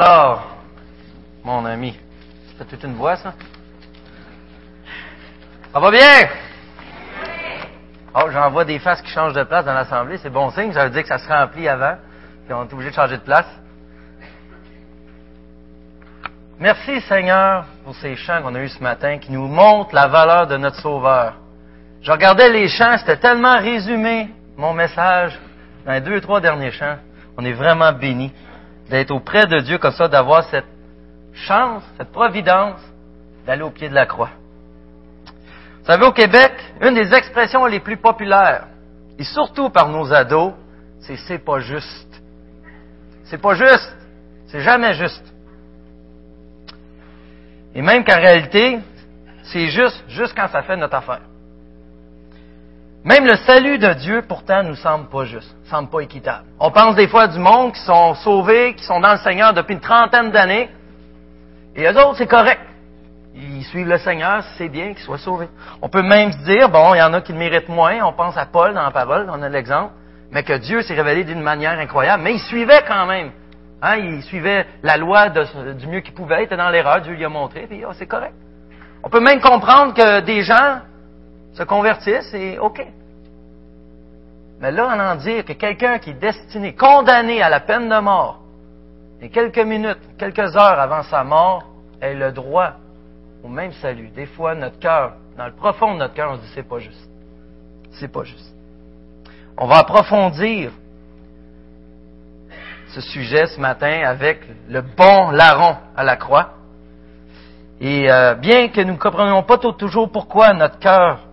Alors, mon ami, c'est toute une voix, ça? Ça va bien? Oh, j'en vois des faces qui changent de place dans l'Assemblée. C'est bon signe. Ça veut dire que ça se remplit avant. Puis on est obligé de changer de place. Merci, Seigneur, pour ces chants qu'on a eus ce matin qui nous montrent la valeur de notre Sauveur. Je regardais les chants, c'était tellement résumé, mon message, dans les deux, trois derniers chants. On est vraiment bénis d'être auprès de Dieu comme ça, d'avoir cette chance, cette providence d'aller au pied de la croix. Vous savez, au Québec, une des expressions les plus populaires, et surtout par nos ados, c'est c'est pas juste. C'est pas juste. C'est jamais juste. Et même qu'en réalité, c'est juste, juste quand ça fait notre affaire. Même le salut de Dieu, pourtant, nous semble pas juste, semble pas équitable. On pense des fois du monde qui sont sauvés, qui sont dans le Seigneur depuis une trentaine d'années, et eux autres, c'est correct. Ils suivent le Seigneur, c'est bien qu'ils soient sauvés. On peut même se dire, bon, il y en a qui le méritent moins, on pense à Paul dans la parole, on a l'exemple, mais que Dieu s'est révélé d'une manière incroyable, mais il suivait quand même. Hein, il suivait la loi du mieux qu'il pouvait, il était dans l'erreur, Dieu lui a montré, puis oh, c'est correct. On peut même comprendre que des gens se convertissent et OK. Mais là, on en dire que quelqu'un qui est destiné, condamné à la peine de mort, et quelques minutes, quelques heures avant sa mort, ait le droit au même salut. Des fois, notre cœur, dans le profond de notre cœur, on se dit c'est pas juste. C'est pas juste. On va approfondir ce sujet ce matin avec le bon larron à la croix. Et euh, bien que nous ne comprenions pas toujours pourquoi notre cœur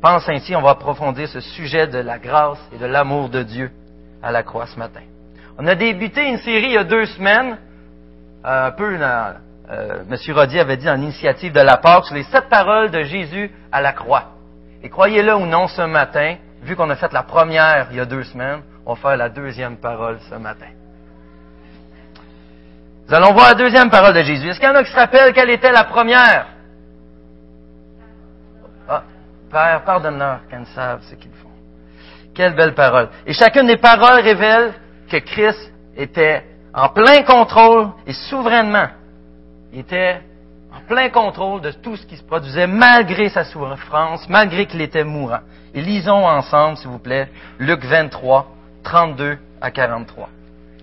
pense ainsi, on va approfondir ce sujet de la grâce et de l'amour de Dieu à la croix ce matin. On a débuté une série il y a deux semaines, euh, un peu, euh, M. Rodi avait dit en initiative de la part, sur les sept paroles de Jésus à la croix. Et croyez-le ou non, ce matin, vu qu'on a fait la première il y a deux semaines, on va faire la deuxième parole ce matin. Nous allons voir la deuxième parole de Jésus. Est-ce qu'il y en a qui se rappellent quelle était la première? Père, pardonne-leur ils savent ce qu'ils font. Quelle belle parole. Et chacune des paroles révèle que Christ était en plein contrôle et souverainement. Il était en plein contrôle de tout ce qui se produisait malgré sa souffrance, malgré qu'il était mourant. Et lisons ensemble, s'il vous plaît, Luc 23, 32 à 43.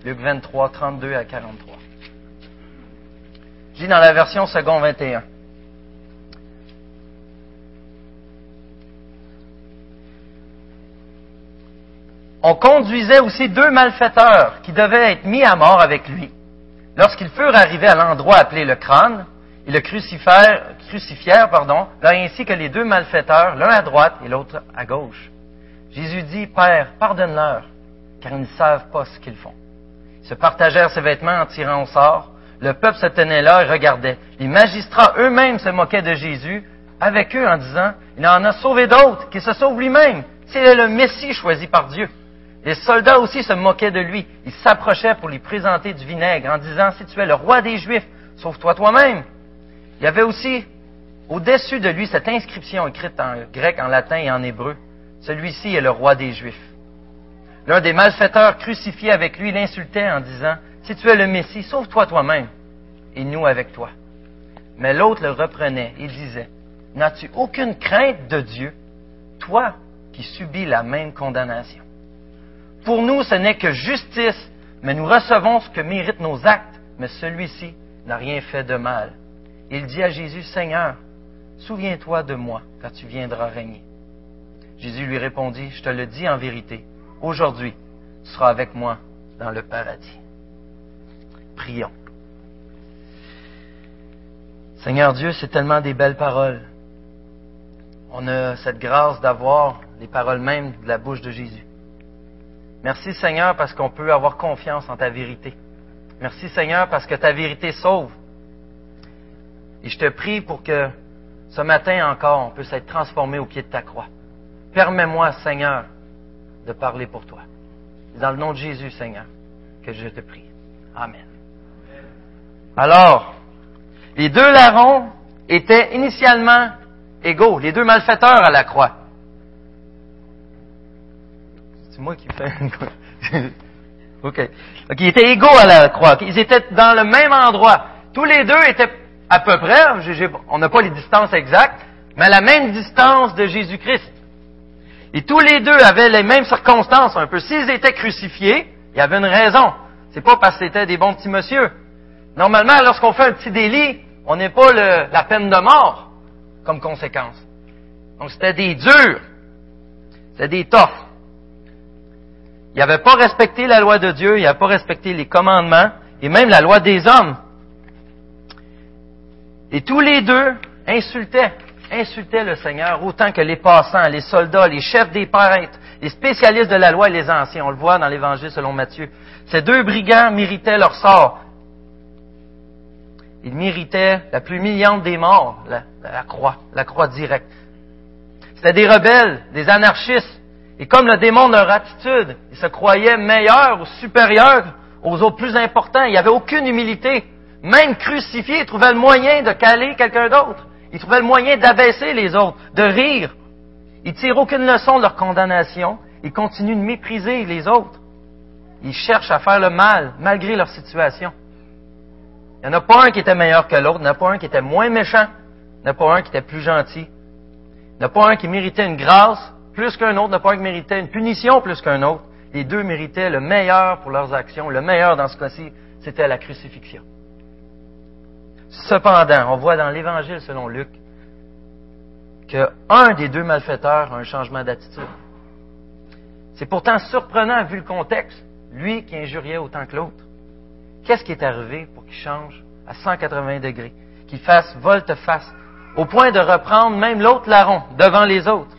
Luc 23, 32 à 43. Je dis dans la version second 21. On conduisait aussi deux malfaiteurs qui devaient être mis à mort avec lui. Lorsqu'ils furent arrivés à l'endroit appelé le crâne, ils le crucifièrent, pardon, ainsi que les deux malfaiteurs, l'un à droite et l'autre à gauche. Jésus dit, Père, pardonne-leur, car ils ne savent pas ce qu'ils font. Ils se partagèrent ses vêtements en tirant au sort. Le peuple se tenait là et regardait. Les magistrats eux-mêmes se moquaient de Jésus avec eux en disant, il en a sauvé d'autres, qu'il se sauve lui-même, s'il est le Messie choisi par Dieu. Les soldats aussi se moquaient de lui. Ils s'approchaient pour lui présenter du vinaigre en disant, si tu es le roi des Juifs, sauve-toi toi-même. Il y avait aussi au-dessus de lui cette inscription écrite en grec, en latin et en hébreu. Celui-ci est le roi des Juifs. L'un des malfaiteurs crucifiés avec lui l'insultait en disant, si tu es le Messie, sauve-toi toi-même et nous avec toi. Mais l'autre le reprenait et disait, n'as-tu aucune crainte de Dieu, toi qui subis la même condamnation? Pour nous, ce n'est que justice, mais nous recevons ce que méritent nos actes, mais celui-ci n'a rien fait de mal. Il dit à Jésus, Seigneur, souviens-toi de moi quand tu viendras régner. Jésus lui répondit, je te le dis en vérité, aujourd'hui, tu seras avec moi dans le paradis. Prions. Seigneur Dieu, c'est tellement des belles paroles. On a cette grâce d'avoir les paroles mêmes de la bouche de Jésus. Merci Seigneur parce qu'on peut avoir confiance en ta vérité. Merci Seigneur parce que ta vérité sauve. Et je te prie pour que ce matin encore, on puisse être transformé au pied de ta croix. Permets-moi, Seigneur, de parler pour toi. Dans le nom de Jésus, Seigneur, que je te prie. Amen. Alors, les deux larrons étaient initialement égaux, les deux malfaiteurs à la croix. C'est moi qui fais. OK. Donc, ils étaient égaux à la croix. Ils étaient dans le même endroit. Tous les deux étaient à peu près, on n'a pas les distances exactes, mais à la même distance de Jésus-Christ. Et tous les deux avaient les mêmes circonstances un peu. S'ils étaient crucifiés, il y avait une raison. C'est pas parce que c'était des bons petits monsieur. Normalement, lorsqu'on fait un petit délit, on n'est pas la peine de mort comme conséquence. Donc c'était des durs. C'était des toughs. Il n'avait pas respecté la loi de Dieu, il n'avait pas respecté les commandements et même la loi des hommes. Et tous les deux insultaient, insultaient le Seigneur autant que les passants, les soldats, les chefs des prêtres, les spécialistes de la loi et les anciens. On le voit dans l'Évangile selon Matthieu. Ces deux brigands méritaient leur sort. Ils méritaient la plus humiliante des morts, la, la croix, la croix directe. C'était des rebelles, des anarchistes, et comme le démon de leur attitude, ils se croyaient meilleurs ou supérieurs aux autres plus importants. Il n'y avait aucune humilité. Même crucifiés, ils trouvaient le moyen de caler quelqu'un d'autre. Ils trouvaient le moyen d'abaisser les autres, de rire. Ils tirent aucune leçon de leur condamnation. Ils continuent de mépriser les autres. Ils cherchent à faire le mal, malgré leur situation. Il n'y en a pas un qui était meilleur que l'autre. Il n'y en a pas un qui était moins méchant. Il n'y en a pas un qui était plus gentil. Il n'y en a pas un qui méritait une grâce plus qu'un autre, n'a pas un qui méritait une punition plus qu'un autre. Les deux méritaient le meilleur pour leurs actions. Le meilleur dans ce cas-ci, c'était la crucifixion. Cependant, on voit dans l'Évangile selon Luc qu'un des deux malfaiteurs a un changement d'attitude. C'est pourtant surprenant vu le contexte, lui qui injuriait autant que l'autre. Qu'est-ce qui est arrivé pour qu'il change à 180 degrés, qu'il fasse volte-face, au point de reprendre même l'autre larron devant les autres?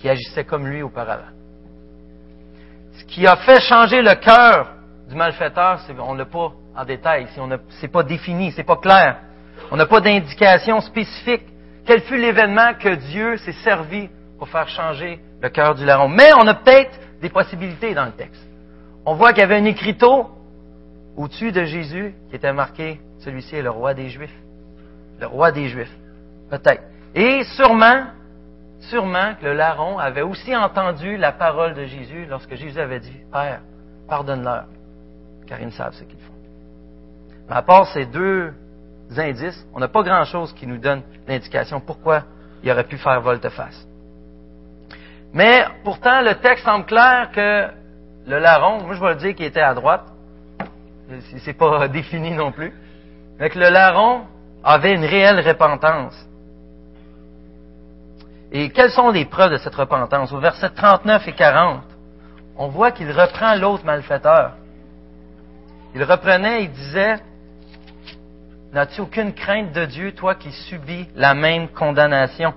Qui agissait comme lui auparavant. Ce qui a fait changer le cœur du malfaiteur, on l'a pas en détail, si on c'est pas défini, c'est pas clair. On n'a pas d'indication spécifique. Quel fut l'événement que Dieu s'est servi pour faire changer le cœur du larron? Mais on a peut-être des possibilités dans le texte. On voit qu'il y avait un écriteau au-dessus de Jésus qui était marqué, celui-ci est le roi des Juifs. Le roi des Juifs. Peut-être. Et sûrement, sûrement que le larron avait aussi entendu la parole de Jésus lorsque Jésus avait dit, Père, pardonne-leur, car ils savent ce qu'ils font. Mais à part ces deux indices, on n'a pas grand-chose qui nous donne l'indication pourquoi il aurait pu faire volte-face. Mais pourtant, le texte semble clair que le larron, moi je vais le dire qu'il était à droite, c'est pas défini non plus, mais que le larron avait une réelle repentance. Et quelles sont les preuves de cette repentance? Au verset 39 et 40, on voit qu'il reprend l'autre malfaiteur. Il reprenait, il disait, N'as-tu aucune crainte de Dieu, toi qui subis la même condamnation?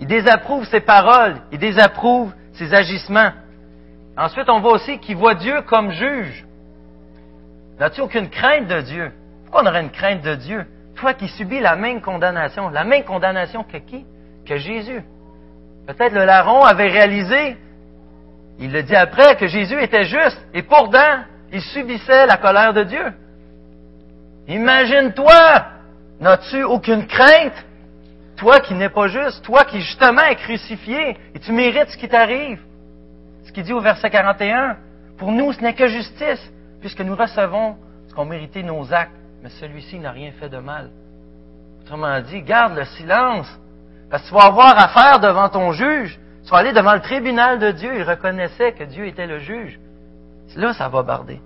Il désapprouve ses paroles, il désapprouve ses agissements. Ensuite, on voit aussi qu'il voit Dieu comme juge. N'as-tu aucune crainte de Dieu? Pourquoi on aurait une crainte de Dieu? Toi qui subis la même condamnation? La même condamnation que qui? Que Jésus. Peut-être le larron avait réalisé, il le dit après, que Jésus était juste, et pourtant, il subissait la colère de Dieu. Imagine-toi, n'as-tu aucune crainte? Toi qui n'es pas juste, toi qui justement es crucifié, et tu mérites ce qui t'arrive. Ce qu'il dit au verset 41, pour nous ce n'est que justice, puisque nous recevons ce qu'ont mérité nos actes, mais celui-ci n'a rien fait de mal. Autrement dit, garde le silence, parce que tu vas avoir affaire devant ton juge. Tu vas aller devant le tribunal de Dieu. Il reconnaissait que Dieu était le juge. Là, ça va barder.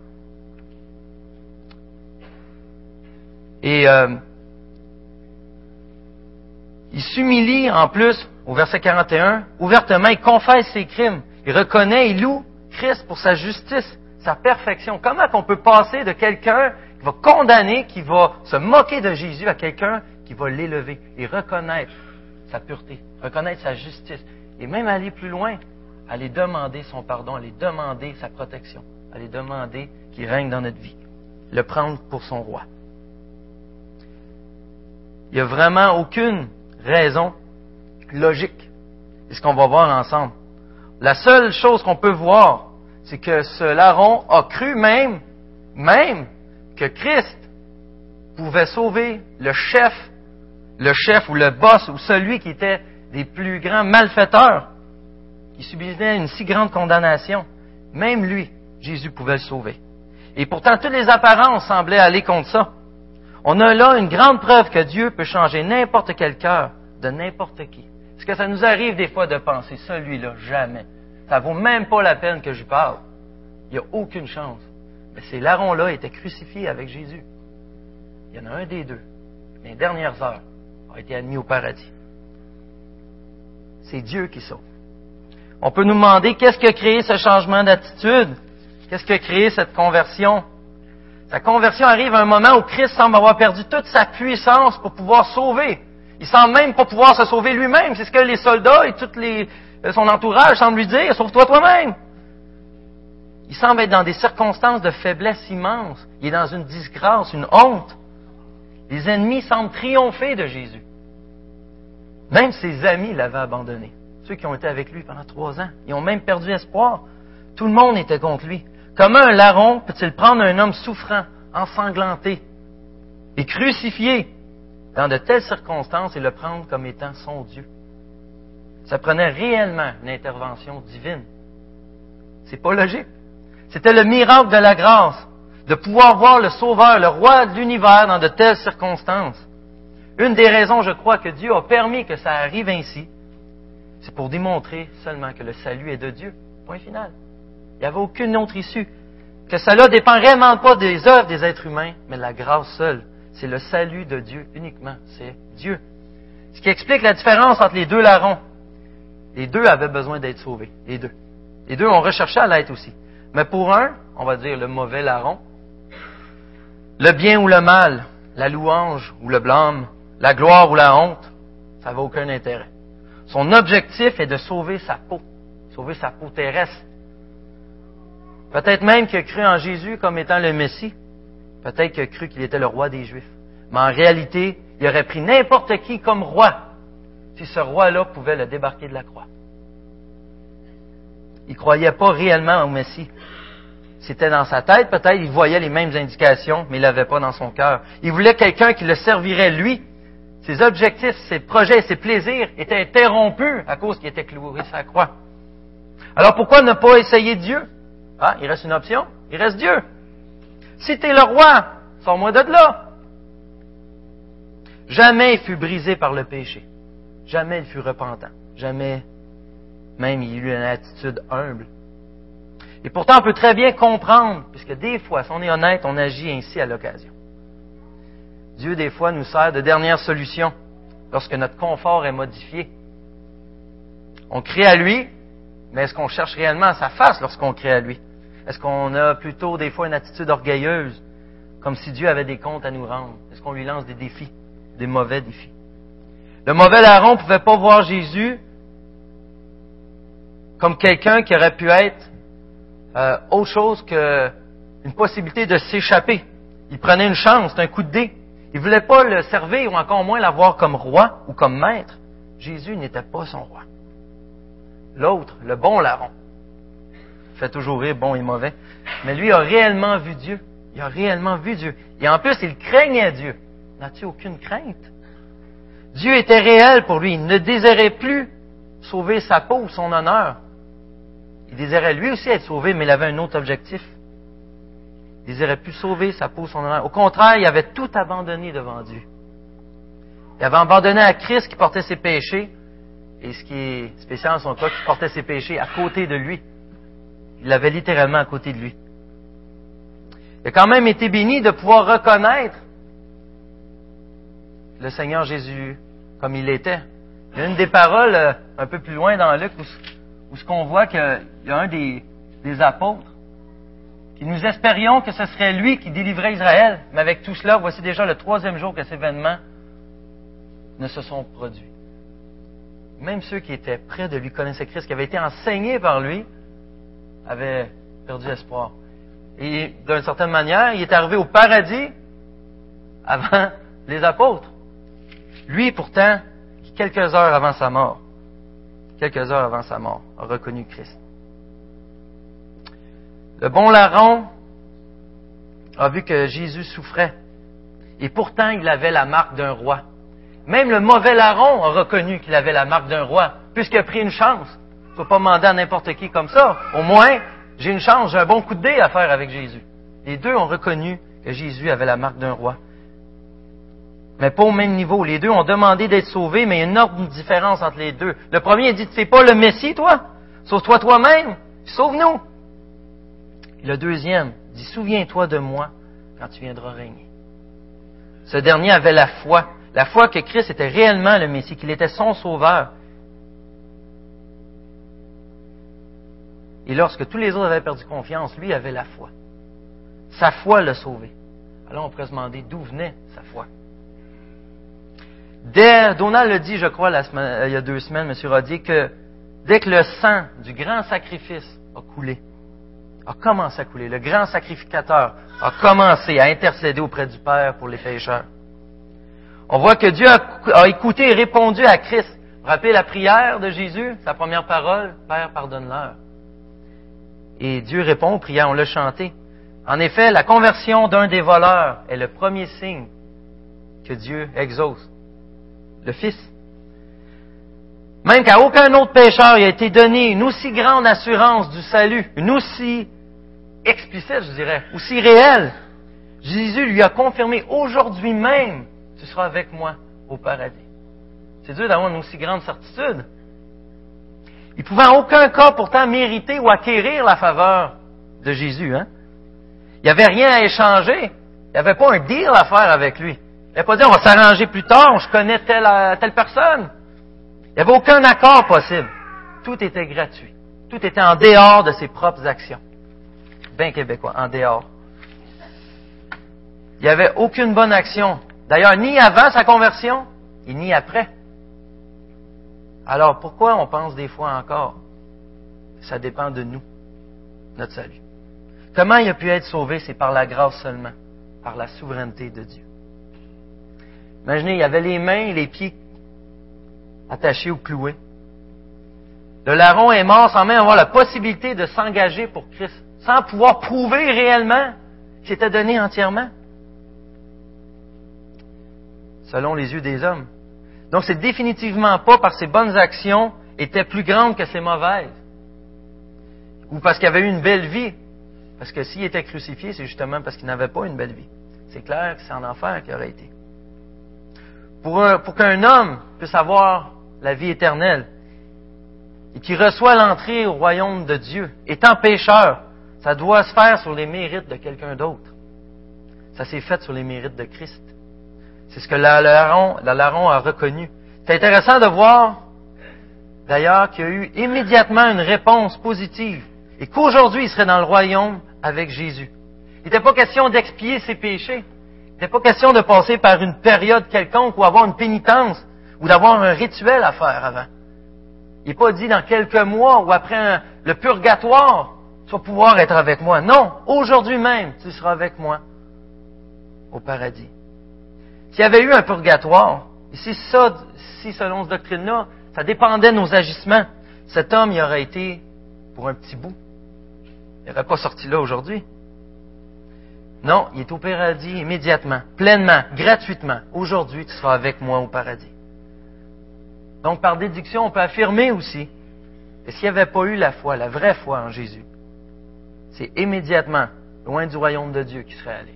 Et euh, il s'humilie en plus, au verset 41, ouvertement, il confesse ses crimes. Il reconnaît, il loue Christ pour sa justice, sa perfection. Comment qu'on peut passer de quelqu'un qui va condamner, qui va se moquer de Jésus à quelqu'un qui va l'élever et reconnaître? Sa pureté, reconnaître sa justice, et même aller plus loin, aller demander son pardon, aller demander sa protection, aller demander qu'il règne dans notre vie, le prendre pour son roi. Il n'y a vraiment aucune raison logique. C'est ce qu'on va voir ensemble. La seule chose qu'on peut voir, c'est que ce larron a cru même, même, que Christ pouvait sauver le chef le chef ou le boss ou celui qui était des plus grands malfaiteurs, qui subissait une si grande condamnation. Même lui, Jésus pouvait le sauver. Et pourtant, toutes les apparences semblaient aller contre ça. On a là une grande preuve que Dieu peut changer n'importe quel cœur de n'importe qui. Est-ce que ça nous arrive des fois de penser, celui-là, jamais. Ça vaut même pas la peine que je parle. Il n'y a aucune chance. Mais ces larrons-là étaient crucifiés avec Jésus. Il y en a un des deux, les dernières heures, a été admis au paradis. C'est Dieu qui sauve. On peut nous demander qu'est-ce qui a créé ce changement d'attitude? Qu'est-ce qui a créé cette conversion? Sa conversion arrive à un moment où Christ semble avoir perdu toute sa puissance pour pouvoir sauver. Il semble même pas pouvoir se sauver lui-même. C'est ce que les soldats et tout euh, son entourage semblent lui dire. Sauve-toi toi-même. Il semble être dans des circonstances de faiblesse immense. Il est dans une disgrâce, une honte. Les ennemis semblent triompher de Jésus. Même ses amis l'avaient abandonné. Ceux qui ont été avec lui pendant trois ans. Ils ont même perdu espoir. Tout le monde était contre lui. Comment un larron peut-il prendre un homme souffrant, ensanglanté et crucifié dans de telles circonstances et le prendre comme étant son Dieu? Ça prenait réellement une intervention divine. C'est pas logique. C'était le miracle de la grâce, de pouvoir voir le Sauveur, le roi de l'univers dans de telles circonstances. Une des raisons, je crois, que Dieu a permis que ça arrive ainsi, c'est pour démontrer seulement que le salut est de Dieu. Point final. Il n'y avait aucune autre issue. Que cela dépend réellement pas des œuvres des êtres humains, mais de la grâce seule. C'est le salut de Dieu uniquement. C'est Dieu. Ce qui explique la différence entre les deux larrons. Les deux avaient besoin d'être sauvés. Les deux. Les deux ont recherché à l'être aussi. Mais pour un, on va dire le mauvais larron, le bien ou le mal, la louange ou le blâme, la gloire ou la honte, ça n'a aucun intérêt. Son objectif est de sauver sa peau, sauver sa peau terrestre. Peut-être même qu'il a cru en Jésus comme étant le Messie. Peut-être qu'il a cru qu'il était le roi des Juifs. Mais en réalité, il aurait pris n'importe qui comme roi si ce roi-là pouvait le débarquer de la croix. Il ne croyait pas réellement au Messie. C'était dans sa tête, peut-être, il voyait les mêmes indications, mais il l'avait pas dans son cœur. Il voulait quelqu'un qui le servirait lui. Ses objectifs, ses projets, ses plaisirs étaient interrompus à cause qu'il était cloué sur la croix. Alors pourquoi ne pas essayer Dieu? Ah, il reste une option. Il reste Dieu. Si tu le roi, sors-moi de là. Jamais il fut brisé par le péché. Jamais il fut repentant. Jamais même il eut une attitude humble. Et pourtant, on peut très bien comprendre, puisque des fois, si on est honnête, on agit ainsi à l'occasion. Dieu, des fois, nous sert de dernière solution lorsque notre confort est modifié. On crie à lui, mais est-ce qu'on cherche réellement à sa face lorsqu'on crie à lui? Est-ce qu'on a plutôt des fois une attitude orgueilleuse, comme si Dieu avait des comptes à nous rendre? Est-ce qu'on lui lance des défis, des mauvais défis? Le mauvais larron ne pouvait pas voir Jésus comme quelqu'un qui aurait pu être euh, autre chose qu'une possibilité de s'échapper. Il prenait une chance, un coup de dé. Il ne voulait pas le servir ou encore moins l'avoir comme roi ou comme maître. Jésus n'était pas son roi. L'autre, le bon larron, fait toujours rire, bon et mauvais, mais lui a réellement vu Dieu. Il a réellement vu Dieu. Et en plus, il craignait Dieu. N'as-tu aucune crainte? Dieu était réel pour lui. Il ne désirait plus sauver sa peau ou son honneur. Il désirait lui aussi être sauvé, mais il avait un autre objectif. Il désirait plus sauver sa peau, son honneur. Au contraire, il avait tout abandonné devant Dieu. Il avait abandonné à Christ qui portait ses péchés, et ce qui est spécial en son cas, qui portait ses péchés à côté de lui. Il l'avait littéralement à côté de lui. Il a quand même été béni de pouvoir reconnaître le Seigneur Jésus comme il était. Il y a une des paroles euh, un peu plus loin dans Luc où, ce qu'on voit qu'il y a un des apôtres nous espérions que ce serait lui qui délivrait Israël. Mais avec tout cela, voici déjà le troisième jour que ces événements ne se sont produits. Même ceux qui étaient près de lui connaissaient Christ, qui avaient été enseignés par lui, avaient perdu espoir. Et d'une certaine manière, il est arrivé au paradis avant les apôtres. Lui, pourtant, quelques heures avant sa mort, quelques heures avant sa mort, a reconnu Christ. Le bon larron a vu que Jésus souffrait. Et pourtant, il avait la marque d'un roi. Même le mauvais larron a reconnu qu'il avait la marque d'un roi, puisqu'il a pris une chance. Il ne faut pas demander à n'importe qui comme ça. Au moins, j'ai une chance, j'ai un bon coup de dé à faire avec Jésus. Les deux ont reconnu que Jésus avait la marque d'un roi. Mais pas au même niveau. Les deux ont demandé d'être sauvés, mais il y a une énorme différence entre les deux. Le premier dit, c'est pas le Messie, toi? Sauve-toi toi-même. Sauve-nous. Le deuxième dit, souviens-toi de moi quand tu viendras régner. Ce dernier avait la foi. La foi que Christ était réellement le Messie, qu'il était son sauveur. Et lorsque tous les autres avaient perdu confiance, lui avait la foi. Sa foi l'a sauvé. Alors on pourrait se demander d'où venait sa foi. Dès, Donald le dit, je crois, euh, il y a deux semaines, M. Rodier, que dès que le sang du grand sacrifice a coulé, a commencé à couler, le grand sacrificateur a commencé à intercéder auprès du Père pour les pécheurs. On voit que Dieu a, écouté et répondu à Christ. Vous rappelez la prière de Jésus, sa première parole, Père, pardonne-leur. Et Dieu répond aux prières, on l'a chanté. En effet, la conversion d'un des voleurs est le premier signe que Dieu exauce le Fils. Même qu'à aucun autre pécheur il a été donné une aussi grande assurance du salut, une aussi explicite, je dirais, aussi réelle. Jésus lui a confirmé aujourd'hui même, tu seras avec moi au paradis. C'est dur d'avoir une aussi grande certitude. Il pouvait en aucun cas pourtant mériter ou acquérir la faveur de Jésus. Hein? Il n'y avait rien à échanger. Il n'y avait pas un deal à faire avec lui. Il n'a pas dit on va s'arranger plus tard, je connais euh, telle personne. Il n'y avait aucun accord possible. Tout était gratuit. Tout était en dehors de ses propres actions. Bien québécois, en dehors. Il n'y avait aucune bonne action. D'ailleurs, ni avant sa conversion, et ni après. Alors, pourquoi on pense des fois encore Ça dépend de nous, notre salut. Comment il a pu être sauvé C'est par la grâce seulement, par la souveraineté de Dieu. Imaginez, il avait les mains et les pieds attachés ou cloués. Le larron est mort sans même avoir la possibilité de s'engager pour Christ, sans pouvoir prouver réellement qu'il était donné entièrement, selon les yeux des hommes. Donc c'est définitivement pas par ses bonnes actions étaient plus grandes que ses mauvaises, ou parce qu'il avait eu une belle vie. Parce que s'il était crucifié, c'est justement parce qu'il n'avait pas une belle vie. C'est clair que c'est en enfer qu'il aurait été pour, qu'un homme puisse avoir la vie éternelle et qu'il reçoit l'entrée au royaume de Dieu, étant pécheur, ça doit se faire sur les mérites de quelqu'un d'autre. Ça s'est fait sur les mérites de Christ. C'est ce que la larron, la a reconnu. C'est intéressant de voir, d'ailleurs, qu'il y a eu immédiatement une réponse positive et qu'aujourd'hui, il serait dans le royaume avec Jésus. Il n'était pas question d'expier ses péchés. Il n'est pas question de passer par une période quelconque ou avoir une pénitence ou d'avoir un rituel à faire avant. Il n'est pas dit dans quelques mois ou après le purgatoire, tu vas pouvoir être avec moi. Non, aujourd'hui même, tu seras avec moi au paradis. S'il y avait eu un purgatoire, et si ça, si selon cette doctrine-là, ça dépendait de nos agissements, cet homme y aurait été pour un petit bout. Il n'aurait pas sorti là aujourd'hui. Non, il est au paradis immédiatement, pleinement, gratuitement. Aujourd'hui, tu seras avec moi au paradis. Donc, par déduction, on peut affirmer aussi que s'il n'y avait pas eu la foi, la vraie foi en Jésus, c'est immédiatement loin du royaume de Dieu qu'il serait allé.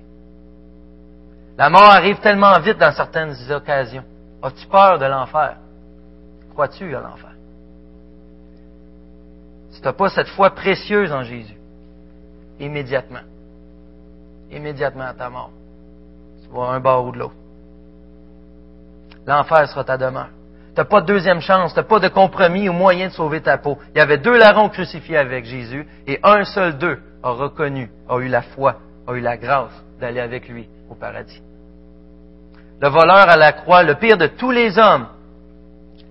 La mort arrive tellement vite dans certaines occasions. As-tu peur de l'enfer? Crois-tu à l'enfer? Si tu n'as pas cette foi précieuse en Jésus, immédiatement, immédiatement à ta mort. Tu vas un bord ou de l'autre. L'enfer sera ta demeure. Tu n'as pas de deuxième chance, tu n'as pas de compromis ou moyen de sauver ta peau. Il y avait deux larrons crucifiés avec Jésus et un seul d'eux a reconnu, a eu la foi, a eu la grâce d'aller avec lui au paradis. Le voleur à la croix, le pire de tous les hommes,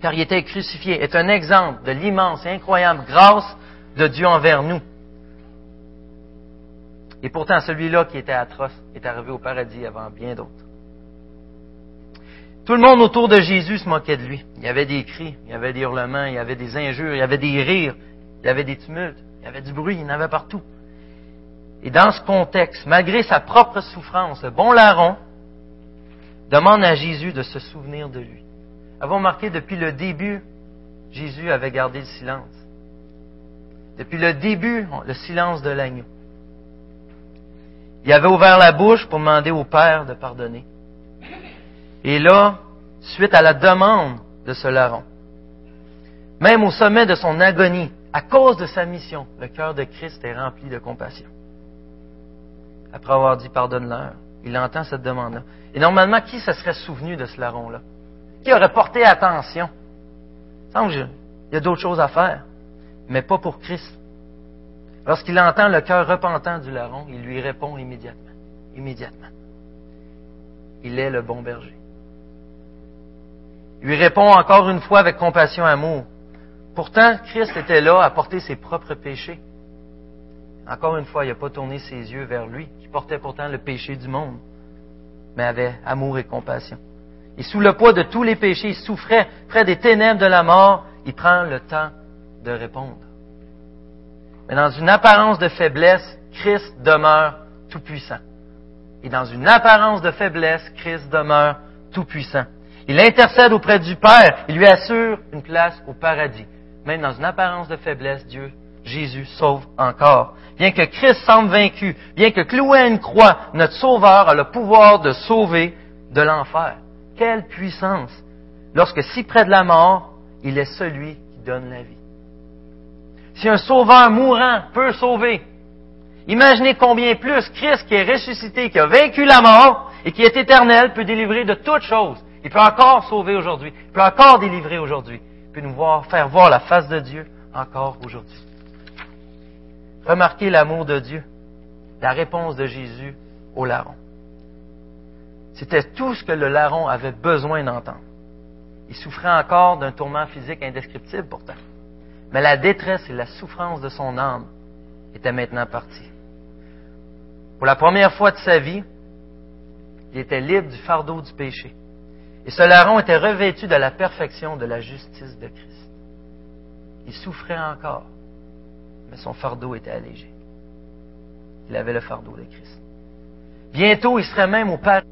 car il était crucifié, est un exemple de l'immense et incroyable grâce de Dieu envers nous. Et pourtant, celui-là qui était atroce est arrivé au paradis avant bien d'autres. Tout le monde autour de Jésus se moquait de lui. Il y avait des cris, il y avait des hurlements, il y avait des injures, il y avait des rires, il y avait des tumultes, il y avait du bruit, il y en avait partout. Et dans ce contexte, malgré sa propre souffrance, le bon larron demande à Jésus de se souvenir de lui. Avons remarqué depuis le début, Jésus avait gardé le silence? Depuis le début, le silence de l'agneau. Il avait ouvert la bouche pour demander au Père de pardonner. Et là, suite à la demande de ce larron, même au sommet de son agonie, à cause de sa mission, le cœur de Christ est rempli de compassion. Après avoir dit pardonne-leur, il entend cette demande-là. Et normalement, qui se serait souvenu de ce larron-là? Qui aurait porté attention? Il y a d'autres choses à faire, mais pas pour Christ. Lorsqu'il entend le cœur repentant du larron, il lui répond immédiatement. Immédiatement. Il est le bon berger. Lui répond encore une fois avec compassion et amour. Pourtant, Christ était là à porter ses propres péchés. Encore une fois, il n'a pas tourné ses yeux vers lui, qui portait pourtant le péché du monde, mais avait amour et compassion. Et sous le poids de tous les péchés, il souffrait près des ténèbres de la mort, il prend le temps de répondre. Mais dans une apparence de faiblesse, Christ demeure tout-puissant. Et dans une apparence de faiblesse, Christ demeure tout-puissant. Il intercède auprès du Père, il lui assure une place au paradis. Même dans une apparence de faiblesse, Dieu, Jésus sauve encore. Bien que Christ semble vaincu, bien que cloué à une croix, notre Sauveur a le pouvoir de sauver de l'enfer. Quelle puissance! Lorsque si près de la mort, il est celui qui donne la vie. Si un sauveur mourant peut sauver, imaginez combien plus Christ qui est ressuscité, qui a vaincu la mort et qui est éternel, peut délivrer de toutes choses. Il peut encore sauver aujourd'hui. Il peut encore délivrer aujourd'hui. Il peut nous voir, faire voir la face de Dieu encore aujourd'hui. Remarquez l'amour de Dieu, la réponse de Jésus au larron. C'était tout ce que le larron avait besoin d'entendre. Il souffrait encore d'un tourment physique indescriptible pourtant. Mais la détresse et la souffrance de son âme étaient maintenant parties. Pour la première fois de sa vie, il était libre du fardeau du péché. Et ce larron était revêtu de la perfection de la justice de Christ. Il souffrait encore, mais son fardeau était allégé. Il avait le fardeau de Christ. Bientôt, il serait même au paradis.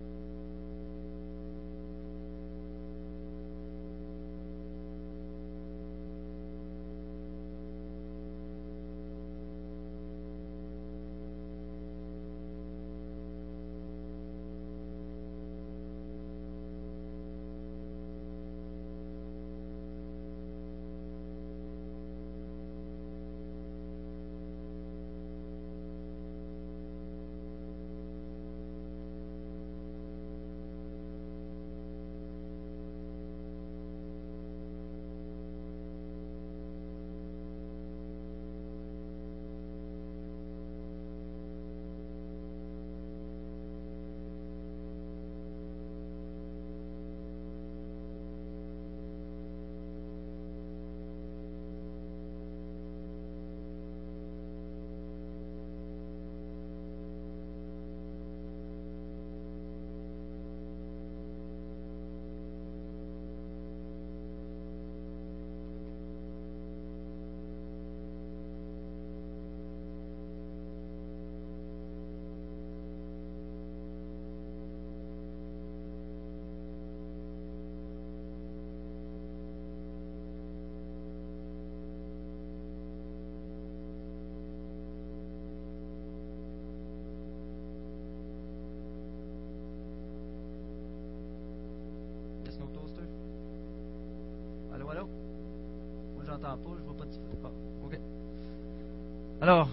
Alors,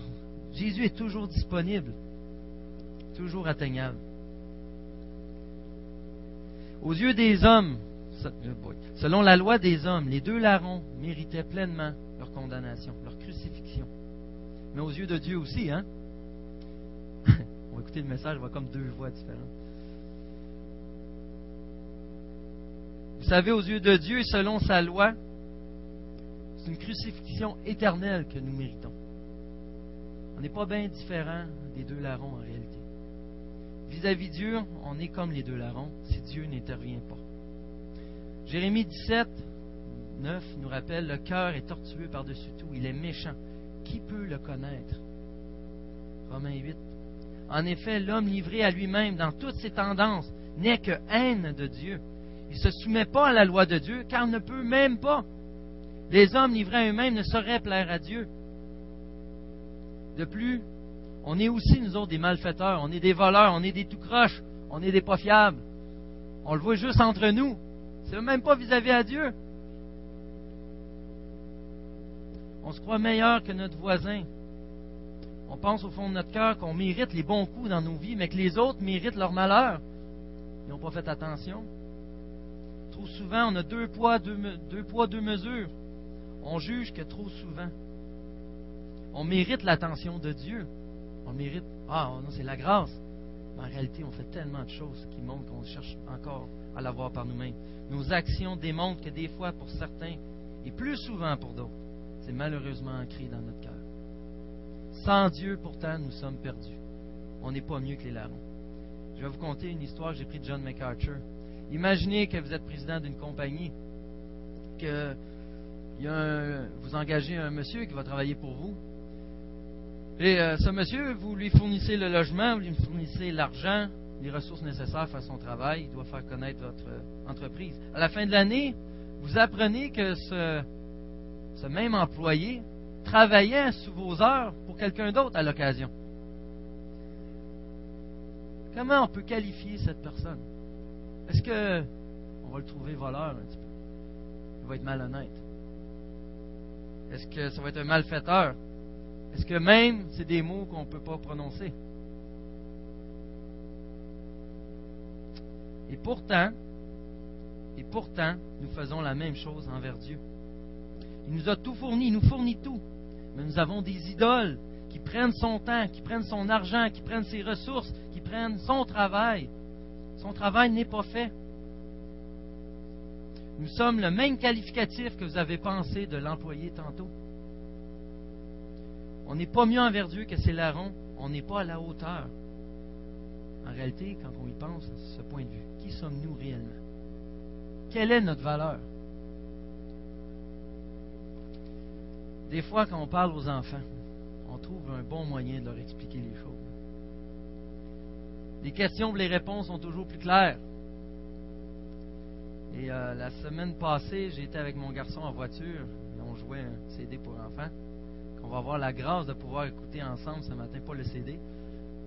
Jésus est toujours disponible, toujours atteignable. Aux yeux des hommes, euh, selon la loi des hommes, les deux larrons méritaient pleinement leur condamnation, leur crucifixion. Mais aux yeux de Dieu aussi, hein? On va écouter le message, on voit comme deux voix différentes. Vous savez, aux yeux de Dieu, selon sa loi, c'est une crucifixion éternelle que nous méritons. On n'est pas bien différent des deux larrons en réalité. Vis-à-vis Dieu, on est comme les deux larrons si Dieu n'intervient pas. Jérémie 17, 9 nous rappelle Le cœur est tortueux par-dessus tout, il est méchant. Qui peut le connaître? Romains 8. En effet, l'homme livré à lui-même dans toutes ses tendances n'est que haine de Dieu. Il ne se soumet pas à la loi de Dieu car il ne peut même pas. Les hommes livrés à eux-mêmes ne sauraient plaire à Dieu. De plus, on est aussi, nous autres, des malfaiteurs, on est des voleurs, on est des tout croches, on est des pas fiables. On le voit juste entre nous. C'est même pas vis-à-vis à Dieu. On se croit meilleur que notre voisin. On pense au fond de notre cœur qu'on mérite les bons coups dans nos vies, mais que les autres méritent leur malheur. Ils n'ont pas fait attention. Trop souvent, on a deux poids, deux, deux poids, deux mesures. On juge que trop souvent. On mérite l'attention de Dieu. On mérite. Ah, non, c'est la grâce. Mais en réalité, on fait tellement de choses qui montrent qu'on cherche encore à l'avoir par nous-mêmes. Nos actions démontrent que des fois, pour certains, et plus souvent pour d'autres, c'est malheureusement ancré dans notre cœur. Sans Dieu, pourtant, nous sommes perdus. On n'est pas mieux que les larrons. Je vais vous conter une histoire que j'ai prise de John MacArthur. Imaginez que vous êtes président d'une compagnie, que vous engagez un monsieur qui va travailler pour vous, et euh, ce monsieur, vous lui fournissez le logement, vous lui fournissez l'argent, les ressources nécessaires à faire son travail, il doit faire connaître votre entreprise. À la fin de l'année, vous apprenez que ce, ce même employé travaillait sous vos heures pour quelqu'un d'autre à l'occasion. Comment on peut qualifier cette personne? Est-ce que on va le trouver voleur un petit peu? Il va être malhonnête. Est-ce que ça va être un malfaiteur? Est-ce que même c'est des mots qu'on ne peut pas prononcer? Et pourtant, et pourtant, nous faisons la même chose envers Dieu. Il nous a tout fourni, il nous fournit tout. Mais nous avons des idoles qui prennent son temps, qui prennent son argent, qui prennent ses ressources, qui prennent son travail. Son travail n'est pas fait. Nous sommes le même qualificatif que vous avez pensé de l'employé tantôt. On n'est pas mieux envers Dieu que ces larrons. On n'est pas à la hauteur. En réalité, quand on y pense, ce point de vue, qui sommes-nous réellement? Quelle est notre valeur? Des fois, quand on parle aux enfants, on trouve un bon moyen de leur expliquer les choses. Les questions les réponses sont toujours plus claires. Et euh, la semaine passée, j'étais avec mon garçon en voiture. on jouait un CD pour enfants. On va avoir la grâce de pouvoir écouter ensemble ce matin, pas le CD,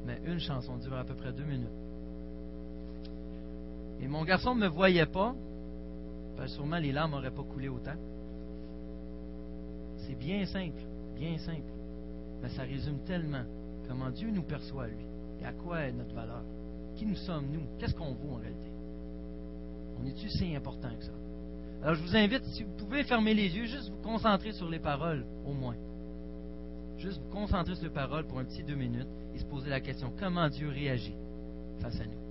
mais une chanson dure à peu près deux minutes. Et mon garçon ne me voyait pas, parce que sûrement les larmes n'auraient pas coulé autant. C'est bien simple, bien simple, mais ça résume tellement comment Dieu nous perçoit, lui, et à quoi est notre valeur. Qui nous sommes, nous? Qu'est-ce qu'on vaut en réalité? On est-tu si important que ça Alors je vous invite, si vous pouvez fermer les yeux, juste vous concentrer sur les paroles, au moins juste vous concentrer sur les paroles pour un petit deux minutes et se poser la question comment Dieu réagit face à nous?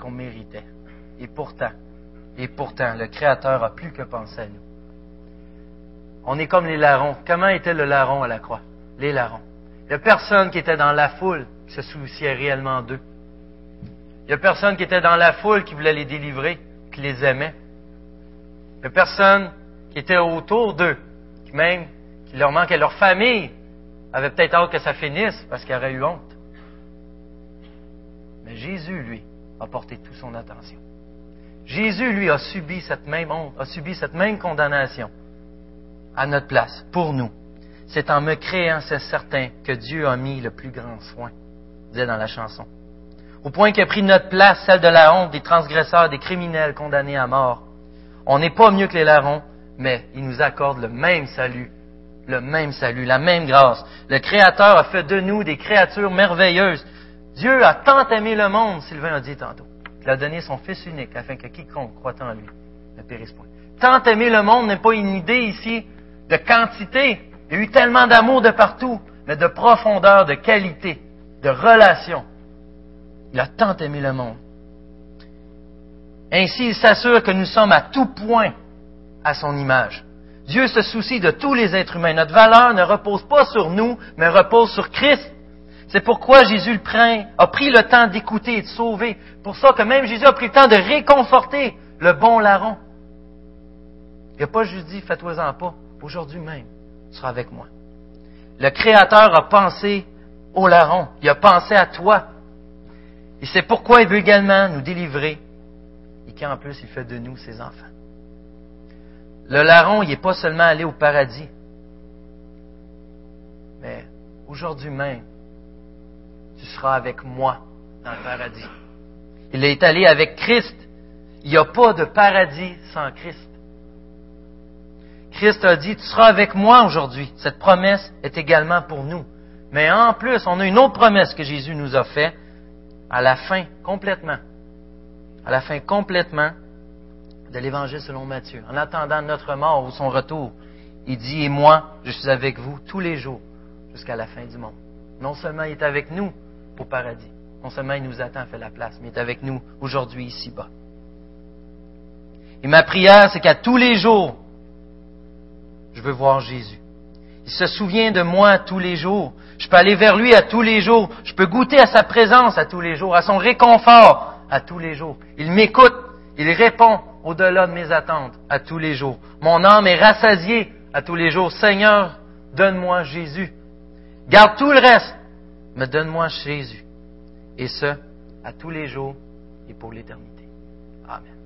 Qu'on méritait? Et pourtant, et pourtant, le Créateur a plus que pensé à nous. On est comme les larrons. Comment était le larron à la croix? Les larrons. Il n'y a personne qui était dans la foule qui se souciait réellement d'eux. Il n'y a personne qui était dans la foule qui voulait les délivrer, qui les aimait. Il n'y a personne qui était autour d'eux, qui même, qui leur manquait. Leur famille avait peut-être hâte que ça finisse parce qu'il aurait eu honte. Jésus, lui, a porté toute son attention. Jésus, lui, a subi cette même honte, a subi cette même condamnation à notre place, pour nous. C'est en me créant, c'est certain, que Dieu a mis le plus grand soin, disait dans la chanson. Au point qu'il a pris notre place, celle de la honte, des transgresseurs, des criminels condamnés à mort. On n'est pas mieux que les larrons, mais il nous accorde le même salut, le même salut, la même grâce. Le Créateur a fait de nous des créatures merveilleuses. Dieu a tant aimé le monde, Sylvain a dit tantôt, qu'il a donné son Fils unique afin que quiconque croit en lui ne périsse point. Tant aimer le monde n'est pas une idée ici de quantité. Il y a eu tellement d'amour de partout, mais de profondeur, de qualité, de relation. Il a tant aimé le monde. Ainsi, il s'assure que nous sommes à tout point à son image. Dieu se soucie de tous les êtres humains. Notre valeur ne repose pas sur nous, mais repose sur Christ. C'est pourquoi Jésus le prend, a pris le temps d'écouter et de sauver. Pour ça que même Jésus a pris le temps de réconforter le bon larron. Il n'a pas juste dit, fais-toi-en pas. Aujourd'hui même, tu seras avec moi. Le Créateur a pensé au larron. Il a pensé à toi. Et c'est pourquoi il veut également nous délivrer et qu'en plus il fait de nous ses enfants. Le larron, il n'est pas seulement allé au paradis, mais aujourd'hui même, tu seras avec moi dans le paradis. Il est allé avec Christ. Il n'y a pas de paradis sans Christ. Christ a dit, tu seras avec moi aujourd'hui. Cette promesse est également pour nous. Mais en plus, on a une autre promesse que Jésus nous a faite à la fin, complètement. À la fin, complètement de l'Évangile selon Matthieu. En attendant notre mort ou son retour, il dit, et moi, je suis avec vous tous les jours jusqu'à la fin du monde. Non seulement il est avec nous au paradis, non seulement il nous attend, fait la place, mais il est avec nous aujourd'hui ici-bas. Et ma prière, c'est qu'à tous les jours, je veux voir Jésus. Il se souvient de moi tous les jours. Je peux aller vers lui à tous les jours. Je peux goûter à sa présence à tous les jours, à son réconfort à tous les jours. Il m'écoute. Il répond au-delà de mes attentes à tous les jours. Mon âme est rassasiée à tous les jours. Seigneur, donne-moi Jésus. Garde tout le reste, mais donne-moi Jésus. Et ce, à tous les jours et pour l'éternité. Amen.